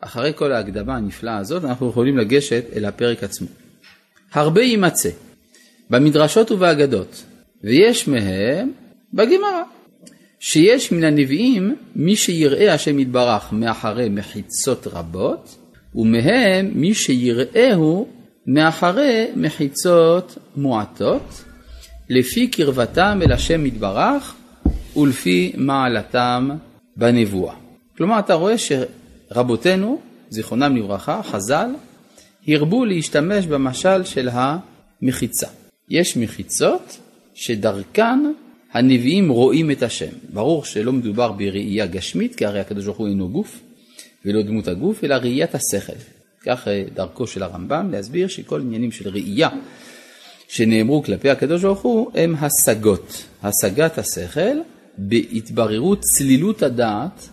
אחרי כל ההקדמה הנפלאה הזאת, אנחנו יכולים לגשת אל הפרק עצמו. הרבה יימצא במדרשות ובאגדות, ויש מהם בגמרא, שיש מן הנביאים מי שיראה השם יתברך מאחרי מחיצות רבות, ומהם מי שיראהו מאחרי מחיצות מועטות, לפי קרבתם אל השם יתברך ולפי מעלתם בנבואה. כלומר, אתה רואה שרבותינו, זיכרונם לברכה, חז"ל, הרבו להשתמש במשל של המחיצה. יש מחיצות שדרכן הנביאים רואים את השם. ברור שלא מדובר בראייה גשמית, כי הרי הקדוש ברוך הוא אינו גוף, ולא דמות הגוף, אלא ראיית השכל. כך אה, דרכו של הרמב"ם להסביר שכל עניינים של ראייה שנאמרו כלפי הקדוש ברוך הוא הם השגות. השגת השכל בהתבררות צלילות הדעת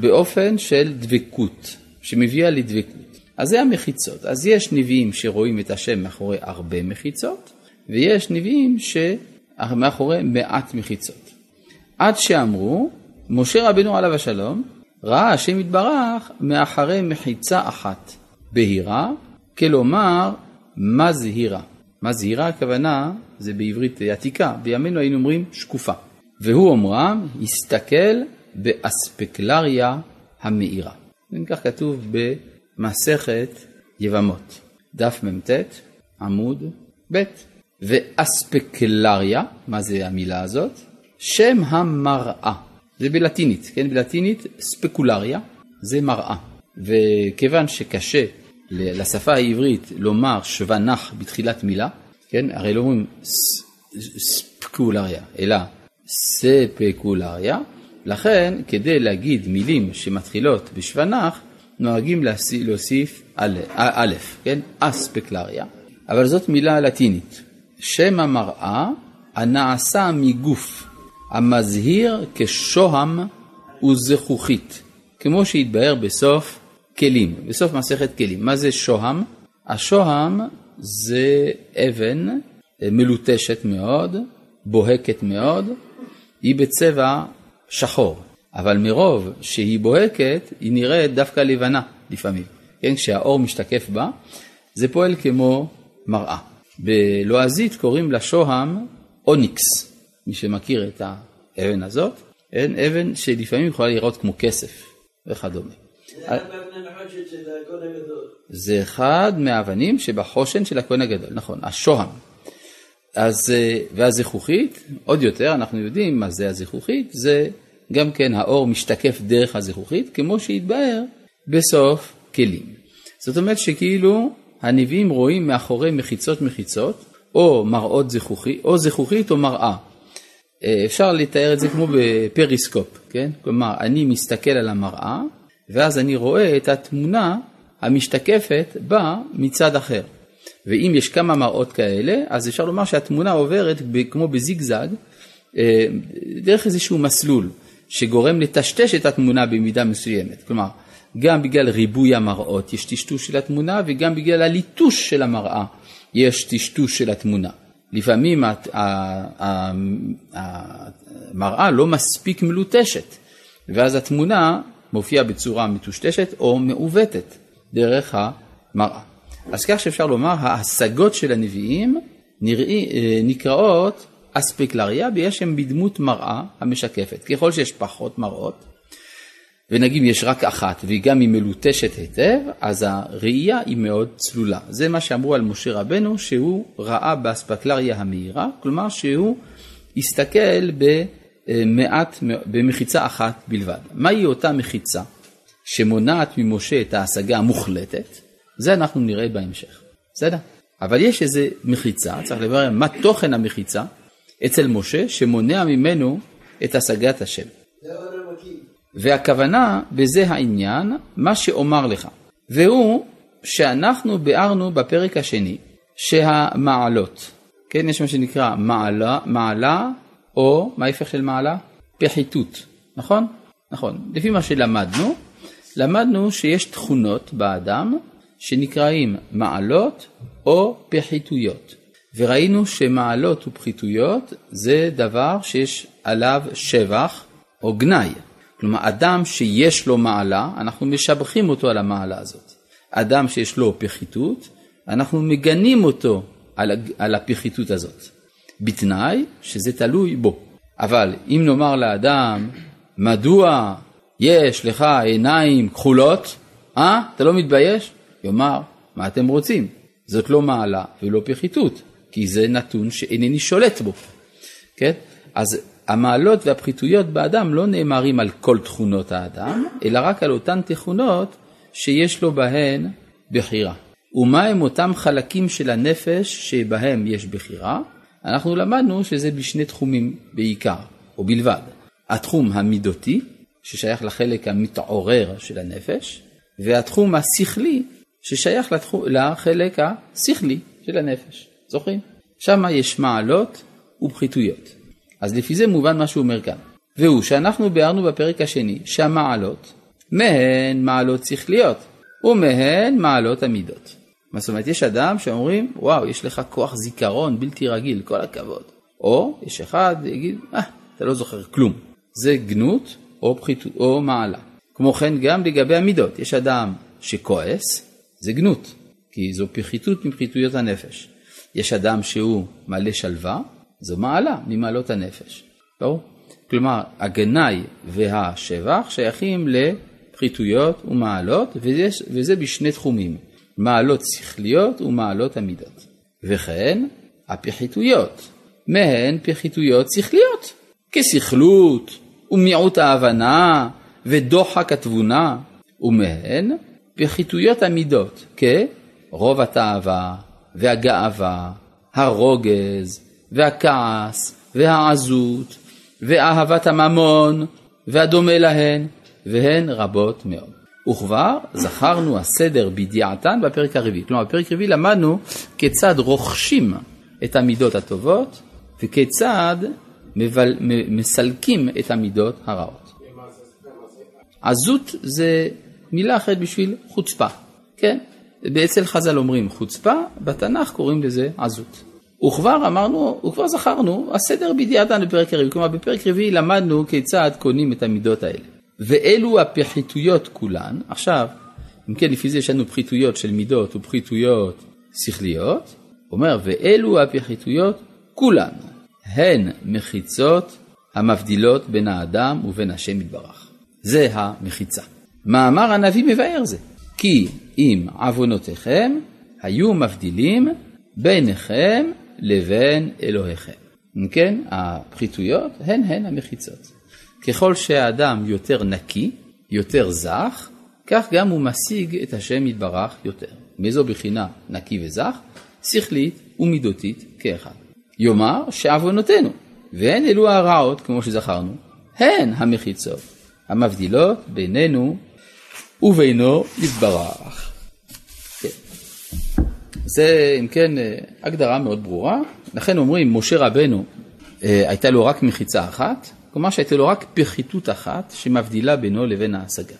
באופן של דבקות, שמביאה לדבקות. אז זה המחיצות. אז יש נביאים שרואים את השם מאחורי הרבה מחיצות, ויש נביאים שמאחורי מעט מחיצות. עד שאמרו, משה רבנו עליו השלום, ראה השם יתברך מאחרי מחיצה אחת בהירה, כלומר מזהירה. מזהירה הכוונה, זה בעברית עתיקה, בימינו היינו אומרים שקופה. והוא אומרם, הסתכל באספקלריה המאירה. וכך כתוב במסכת יבמות, דף מ"ט, עמוד ב'. ואספקלריה, מה זה המילה הזאת? שם המראה. זה בלטינית, כן? בלטינית ספקולריה זה מראה. וכיוון שקשה לשפה העברית לומר שוונח בתחילת מילה, כן? הרי לא אומרים ספקולריה, אלא ספקולריה, לכן כדי להגיד מילים שמתחילות בשוונח, נוהגים להוסיף א', כן? אספקלריה, אבל זאת מילה לטינית. שם המראה הנעשה מגוף המזהיר כשוהם וזכוכית, כמו שהתבהר בסוף כלים, בסוף מסכת כלים. מה זה שוהם? השוהם זה אבן מלוטשת מאוד, בוהקת מאוד, היא בצבע שחור, אבל מרוב שהיא בוהקת, היא נראית דווקא לבנה לפעמים. כן, כשהאור משתקף בה, זה פועל כמו מראה. בלועזית קוראים לשוהם אוניקס, מי שמכיר את האבן הזאת, אין אבן שלפעמים יכולה לראות כמו כסף וכדומה. זה אחד מהאבנים שבחושן של הכהן הגדול, נכון, השוהם. אז, אה, והזכוכית, עוד יותר, אנחנו יודעים מה זה הזכוכית, זה גם כן האור משתקף דרך הזכוכית, כמו שהתבהר בסוף כלים. זאת אומרת שכאילו הנביאים רואים מאחורי מחיצות מחיצות, או מראות זכוכית, או זכוכית או מראה. אה, אפשר לתאר את זה כמו בפריסקופ, כן? כלומר, אני מסתכל על המראה, ואז אני רואה את התמונה המשתקפת בה מצד אחר. ואם יש כמה מראות כאלה, אז אפשר לומר שהתמונה עוברת כמו בזיגזג, אה, דרך איזשהו מסלול, שגורם לטשטש את התמונה במידה מסוימת. כלומר, גם בגלל ריבוי המראות יש טשטוש של התמונה, וגם בגלל הליטוש של המראה יש טשטוש של התמונה. לפעמים המראה לא מספיק מלוטשת, ואז התמונה מופיעה בצורה מטושטשת או מעוותת דרך המראה. אז כך שאפשר לומר, ההשגות של הנביאים נראי, אה, נקראות אספקלריה בגלל שהן בדמות מראה המשקפת. ככל שיש פחות מראות, ונגיד יש רק אחת והיא גם היא מלוטשת היטב, אז הראייה היא מאוד צלולה. זה מה שאמרו על משה רבנו, שהוא ראה באספקלריה המהירה, כלומר שהוא הסתכל במעט, במחיצה אחת בלבד. מהי אותה מחיצה שמונעת ממשה את ההשגה המוחלטת? זה אנחנו נראה בהמשך, בסדר? אבל יש איזה מחיצה, צריך לברר מה תוכן המחיצה אצל משה שמונע ממנו את השגת השם. והכוונה בזה העניין, מה שאומר לך, והוא שאנחנו ביארנו בפרק השני שהמעלות, כן, יש מה שנקרא מעלה, מעלה או מה ההפך של מעלה? פחיתות, נכון? נכון. לפי מה שלמדנו, למדנו שיש תכונות באדם שנקראים מעלות או פחיתויות. וראינו שמעלות ופחיתויות זה דבר שיש עליו שבח או גנאי. כלומר, אדם שיש לו מעלה, אנחנו משבחים אותו על המעלה הזאת. אדם שיש לו פחיתות, אנחנו מגנים אותו על, הפחיתות הזאת, בתנאי שזה תלוי בו. אבל אם נאמר לאדם, מדוע יש לך עיניים כחולות, אה? אתה לא מתבייש? יאמר, מה אתם רוצים? זאת לא מעלה ולא פחיתות, כי זה נתון שאינני שולט בו. כן? אז המעלות והפחיתויות באדם לא נאמרים על כל תכונות האדם, אלא רק על אותן תכונות שיש לו בהן בחירה. ומה הם אותם חלקים של הנפש שבהם יש בחירה? אנחנו למדנו שזה בשני תחומים בעיקר, או בלבד. התחום המידותי, ששייך לחלק המתעורר של הנפש, והתחום השכלי, ששייך לתחום, לחלק השכלי של הנפש. זוכרים? שם יש מעלות ופחיתויות. אז לפי זה מובן מה שהוא אומר כאן. והוא שאנחנו ביארנו בפרק השני שהמעלות, מהן מעלות שכליות, ומהן מעלות המידות. זאת אומרת, יש אדם שאומרים, וואו, יש לך כוח זיכרון בלתי רגיל, כל הכבוד. או יש אחד יגיד, אה, אתה לא זוכר כלום. זה גנות או, פחיתות, או מעלה. כמו כן, גם לגבי המידות, יש אדם שכועס, זה גנות, כי זו פחיתות מפחיתויות הנפש. יש אדם שהוא מלא שלווה, זו מעלה ממעלות הנפש. ברור? כלומר, הגנאי והשבח שייכים לפחיתויות ומעלות, וזה, וזה בשני תחומים, מעלות שכליות ומעלות המידות. וכן, הפחיתויות, מהן פחיתויות שכליות, כסכלות ומיעוט ההבנה ודוחק התבונה, ומהן פחיתויות המידות, כרוב התאווה והגאווה, הרוגז והכעס והעזות ואהבת הממון והדומה להן, והן רבות מאוד. וכבר זכרנו הסדר בידיעתן בפרק הרביעי. כלומר, בפרק הרביעי למדנו כיצד רוכשים את המידות הטובות וכיצד מבל... מסלקים את המידות הרעות. עזות זה מילה אחרת בשביל חוצפה, כן? אצל חז"ל אומרים חוצפה, בתנ"ך קוראים לזה עזות. וכבר אמרנו, וכבר זכרנו, הסדר בידיעתן בפרק הרביעי, כלומר בפרק רביעי למדנו כיצד קונים את המידות האלה. ואלו הפחיתויות כולן, עכשיו, אם כן לפי זה יש לנו פחיתויות של מידות ופחיתויות שכליות, אומר ואלו הפחיתויות כולן, הן מחיצות המבדילות בין האדם ובין השם יתברך. זה המחיצה. מאמר הנביא מבאר זה, כי אם עוונותיכם היו מבדילים ביניכם לבין אלוהיכם. אם כן, הפחיתויות הן הן המחיצות. ככל שהאדם יותר נקי, יותר זך, כך גם הוא משיג את השם יתברך יותר. מאיזו בחינה נקי וזך? שכלית ומידותית כאחד. יאמר שעוונותינו, והן אלו הרעות, כמו שזכרנו, הן המחיצות, המבדילות בינינו ובינו יתברך. כן. זה אם כן הגדרה מאוד ברורה, לכן אומרים משה רבנו אה, הייתה לו רק מחיצה אחת, כלומר שהייתה לו רק פחיתות אחת שמבדילה בינו לבין ההשגה.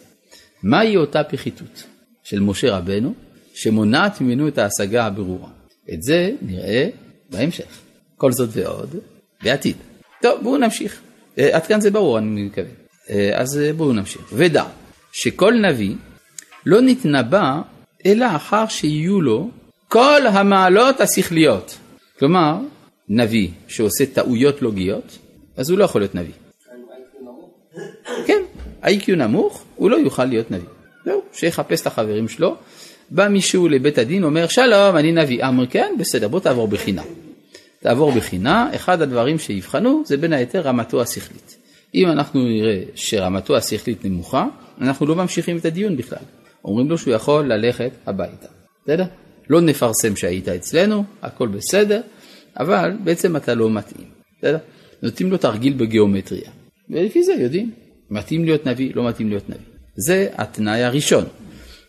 מהי אותה פחיתות של משה רבנו שמונעת ממנו את ההשגה הברורה? את זה נראה בהמשך. כל זאת ועוד בעתיד. טוב, בואו נמשיך. אה, עד כאן זה ברור, אני מקווה. אה, אז בואו נמשיך. ודע שכל נביא לא נתנבא אלא אחר שיהיו לו כל המעלות השכליות. כלומר, נביא שעושה טעויות לוגיות, אז הוא לא יכול להיות נביא. כן, ה-IQ נמוך, הוא לא יוכל להיות נביא. זהו, שיחפש את החברים שלו. בא מישהו לבית הדין, אומר, שלום, אני נביא. אמר, כן, בסדר, בוא תעבור בחינה. תעבור בחינה, אחד הדברים שיבחנו זה בין היתר רמתו השכלית. אם אנחנו נראה שרמתו השכלית נמוכה, אנחנו לא ממשיכים את הדיון בכלל. אומרים לו שהוא יכול ללכת הביתה. בסדר? לא נפרסם שהיית אצלנו, הכל בסדר, אבל בעצם אתה לא מתאים. בסדר? נותנים לו תרגיל בגיאומטריה. ולפי זה יודעים, מתאים להיות נביא, לא מתאים להיות נביא. זה התנאי הראשון.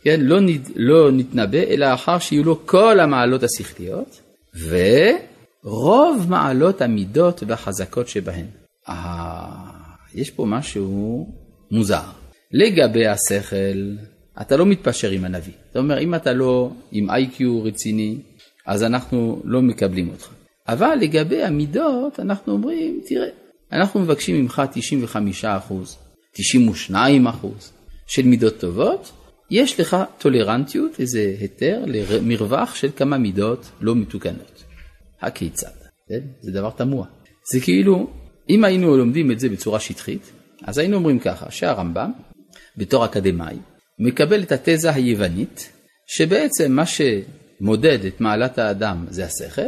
כן, לא, נת, לא נתנבא, אלא אחר שיהיו לו כל המעלות השכליות, ורוב מעלות המידות והחזקות שבהן. אה, יש פה משהו מוזר. לגבי השכל, אתה לא מתפשר עם הנביא. זאת אומרת, אם אתה לא עם איי-קיו רציני, אז אנחנו לא מקבלים אותך. אבל לגבי המידות, אנחנו אומרים, תראה, אנחנו מבקשים ממך 95% 92 אחוז של מידות טובות, יש לך טולרנטיות, איזה היתר למרווח של כמה מידות לא מתוקנות. הכיצד? כן? זה דבר תמוה. זה כאילו, אם היינו לומדים את זה בצורה שטחית, אז היינו אומרים ככה, שהרמב"ם, בתור אקדמאי, מקבל את התזה היוונית, שבעצם מה שמודד את מעלת האדם זה השכל,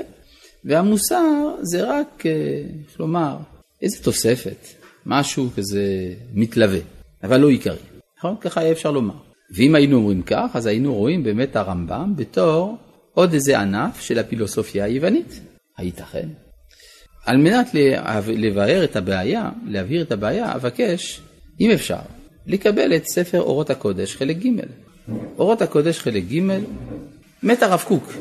והמוסר זה רק, אה, איך לומר, איזה תוספת, משהו כזה מתלווה, אבל לא עיקרי. נכון? ככה היה אפשר לומר. ואם היינו אומרים כך, אז היינו רואים באמת הרמב"ם בתור עוד איזה ענף של הפילוסופיה היוונית. הייתכן? על מנת לבאר את הבעיה, להבהיר את הבעיה, אבקש, אם אפשר, לקבל את ספר אורות הקודש חלק ג'. אורות הקודש חלק ג', מת הרב קוק.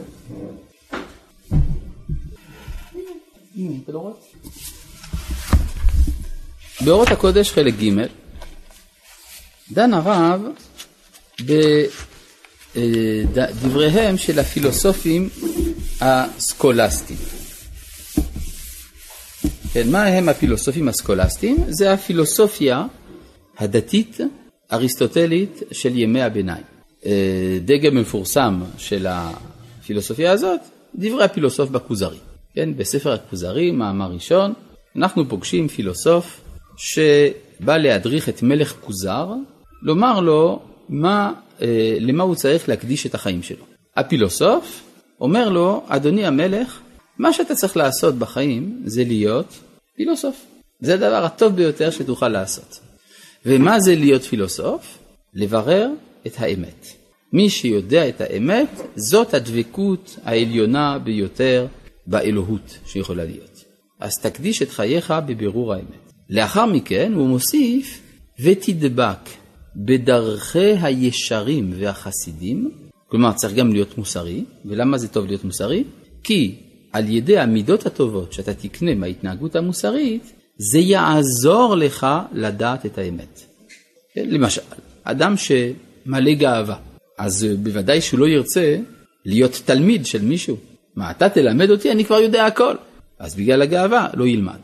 באורות הקודש חלק ג' דן הרב בדבריהם של הפילוסופים הסקולסטיים. כן, מה הם הפילוסופים הסקולסטיים? זה הפילוסופיה הדתית אריסטוטלית של ימי הביניים. אה, דגם מפורסם של הפילוסופיה הזאת, דברי הפילוסוף בכוזרי. כן, בספר הכוזרי, מאמר ראשון, אנחנו פוגשים פילוסוף שבא להדריך את מלך כוזר, לומר לו מה, אה, למה הוא צריך להקדיש את החיים שלו. הפילוסוף אומר לו, אדוני המלך, מה שאתה צריך לעשות בחיים זה להיות פילוסוף. זה הדבר הטוב ביותר שתוכל לעשות. ומה זה להיות פילוסוף? לברר את האמת. מי שיודע את האמת, זאת הדבקות העליונה ביותר באלוהות שיכולה להיות. אז תקדיש את חייך בבירור האמת. לאחר מכן הוא מוסיף, ותדבק בדרכי הישרים והחסידים, כלומר צריך גם להיות מוסרי, ולמה זה טוב להיות מוסרי? כי על ידי המידות הטובות שאתה תקנה מההתנהגות המוסרית, זה יעזור לך לדעת את האמת. למשל, אדם שמלא גאווה, אז בוודאי שהוא לא ירצה להיות תלמיד של מישהו. מה, אתה תלמד אותי? אני כבר יודע הכל. אז בגלל הגאווה לא ילמד.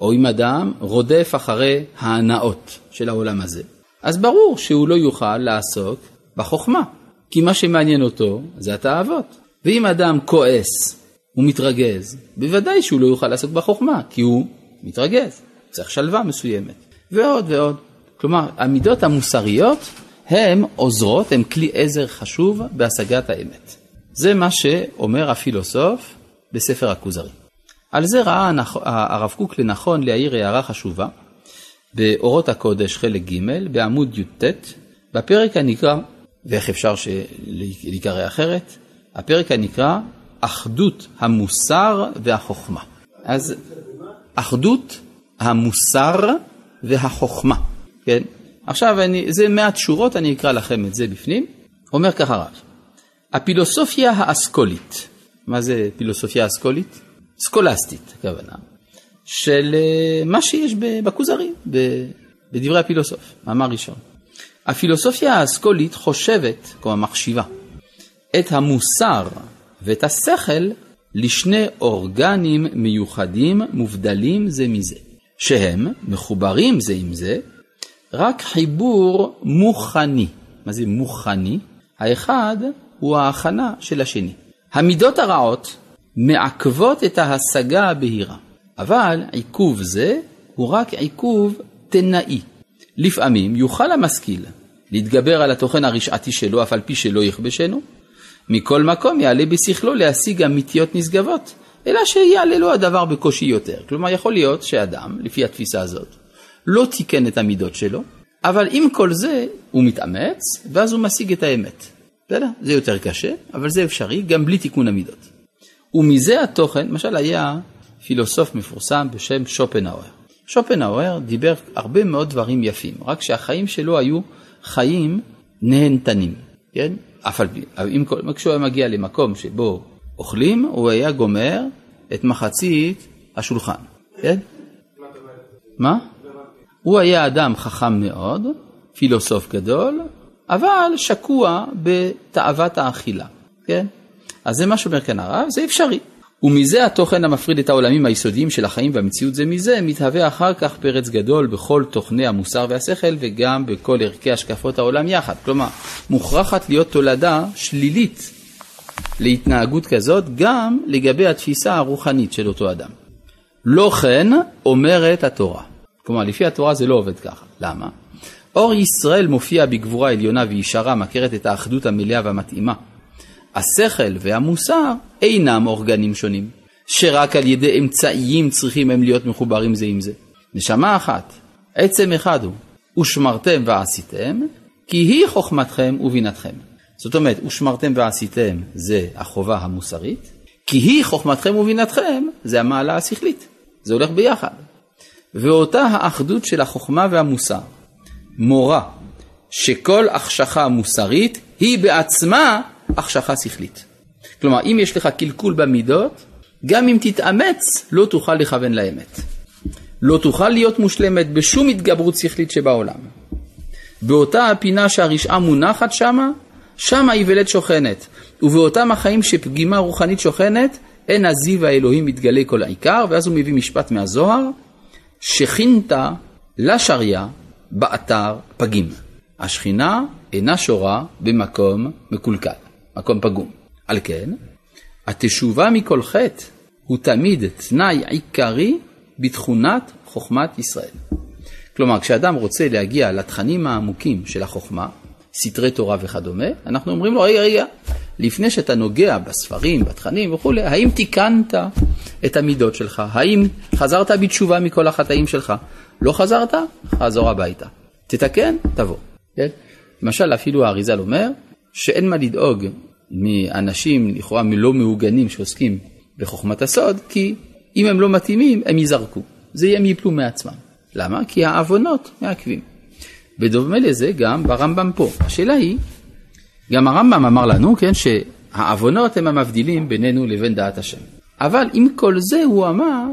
או אם אדם רודף אחרי ההנאות של העולם הזה, אז ברור שהוא לא יוכל לעסוק בחוכמה, כי מה שמעניין אותו זה התאוות. ואם אדם כועס ומתרגז, בוודאי שהוא לא יוכל לעסוק בחוכמה, כי הוא מתרגז, צריך שלווה מסוימת, ועוד ועוד. כלומר, המידות המוסריות הן עוזרות, הן כלי עזר חשוב בהשגת האמת. זה מה שאומר הפילוסוף בספר הכוזרי. על זה ראה הרב קוק לנכון להעיר הערה חשובה באורות הקודש חלק ג' בעמוד י"ט בפרק הנקרא, ואיך אפשר להיקרא אחרת? הפרק הנקרא אחדות המוסר והחוכמה. אז אחדות המוסר והחוכמה, כן? עכשיו אני, זה מעט שורות, אני אקרא לכם את זה בפנים. אומר ככה רב, הפילוסופיה האסכולית, מה זה פילוסופיה אסכולית? סקולסטית, הכוונה, של אה, מה שיש בכוזרי, בדברי הפילוסוף, מאמר ראשון. הפילוסופיה האסכולית חושבת, כלומר מחשיבה, את המוסר ואת השכל לשני אורגנים מיוחדים מובדלים זה מזה, שהם מחוברים זה עם זה, רק חיבור מוכני. מה זה מוכני? האחד הוא ההכנה של השני. המידות הרעות מעכבות את ההשגה הבהירה, אבל עיכוב זה הוא רק עיכוב תנאי. לפעמים יוכל המשכיל להתגבר על התוכן הרשעתי שלו אף על פי שלא יכבשנו, מכל מקום יעלה בשכלו להשיג אמיתיות נשגבות, אלא שיעלה לו הדבר בקושי יותר. כלומר, יכול להיות שאדם, לפי התפיסה הזאת, לא תיקן את המידות שלו, אבל עם כל זה הוא מתאמץ, ואז הוא משיג את האמת. בסדר? זה יותר קשה, אבל זה אפשרי גם בלי תיקון המידות. ומזה התוכן, למשל היה פילוסוף מפורסם בשם שופנהאואר. שופנהאואר דיבר הרבה מאוד דברים יפים, רק שהחיים שלו היו חיים נהנתנים, כן? אף על פי, אם כשהוא היה מגיע למקום שבו אוכלים, הוא היה גומר את מחצית השולחן, כן? מה? הוא היה אדם חכם מאוד, פילוסוף גדול, אבל שקוע בתאוות האכילה, כן? אז זה מה שאומר כאן הרב, זה אפשרי. ומזה התוכן המפריד את העולמים היסודיים של החיים והמציאות זה מזה, מתהווה אחר כך פרץ גדול בכל תוכני המוסר והשכל וגם בכל ערכי השקפות העולם יחד. כלומר, מוכרחת להיות תולדה שלילית להתנהגות כזאת גם לגבי התפיסה הרוחנית של אותו אדם. לא כן אומרת התורה. כלומר, לפי התורה זה לא עובד ככה. למה? אור ישראל מופיע בגבורה עליונה וישרה, מכרת את האחדות המלאה והמתאימה. השכל והמוסר אינם אורגנים שונים, שרק על ידי אמצעים צריכים הם להיות מחוברים זה עם זה. נשמה אחת, עצם אחד הוא, ושמרתם ועשיתם, כי היא חוכמתכם ובינתכם. זאת אומרת, ושמרתם ועשיתם זה החובה המוסרית, כי היא חוכמתכם ובינתכם זה המעלה השכלית. זה הולך ביחד. ואותה האחדות של החוכמה והמוסר מורה שכל החשכה מוסרית היא בעצמה החשכה שכלית. כלומר, אם יש לך קלקול במידות, גם אם תתאמץ, לא תוכל לכוון לאמת. לא תוכל להיות מושלמת בשום התגברות שכלית שבעולם. באותה הפינה שהרשעה מונחת שמה, שם האיוולת שוכנת. ובאותם החיים שפגימה רוחנית שוכנת, אין הזיו האלוהים מתגלה כל העיקר, ואז הוא מביא משפט מהזוהר, שכינת לשריה באתר פגים. השכינה אינה שורה במקום מקולקל, מקום פגום. על כן, התשובה מכל חטא הוא תמיד תנאי עיקרי בתכונת חוכמת ישראל. כלומר, כשאדם רוצה להגיע לתכנים העמוקים של החוכמה, סתרי תורה וכדומה, אנחנו אומרים לו, רגע, רגע, לפני שאתה נוגע בספרים, בתכנים וכולי, האם תיקנת את המידות שלך? האם חזרת בתשובה מכל החטאים שלך? לא חזרת? חזור הביתה. תתקן, תבוא. כן? למשל, אפילו האריזל אומר שאין מה לדאוג מאנשים לכאורה לא מעוגנים שעוסקים בחוכמת הסוד, כי אם הם לא מתאימים, הם ייזרקו. זה הם ייפלו מעצמם. למה? כי העוונות מעכבים. בדומה לזה גם ברמב"ם פה. השאלה היא, גם הרמב"ם אמר לנו, כן, שהעוונות הם המבדילים בינינו לבין דעת השם. אבל עם כל זה הוא אמר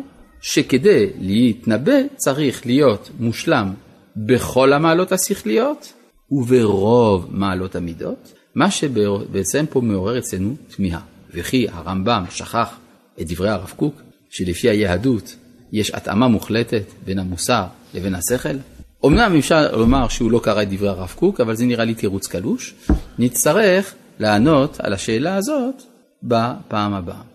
שכדי להתנבא צריך להיות מושלם בכל המעלות השכליות וברוב מעלות המידות, מה שבעצם פה מעורר אצלנו תמיהה. וכי הרמב"ם שכח את דברי הרב קוק, שלפי היהדות יש התאמה מוחלטת בין המוסר לבין השכל? אמנם אפשר לומר שהוא לא קרא את דברי הרב קוק, אבל זה נראה לי תירוץ קלוש. נצטרך לענות על השאלה הזאת בפעם הבאה.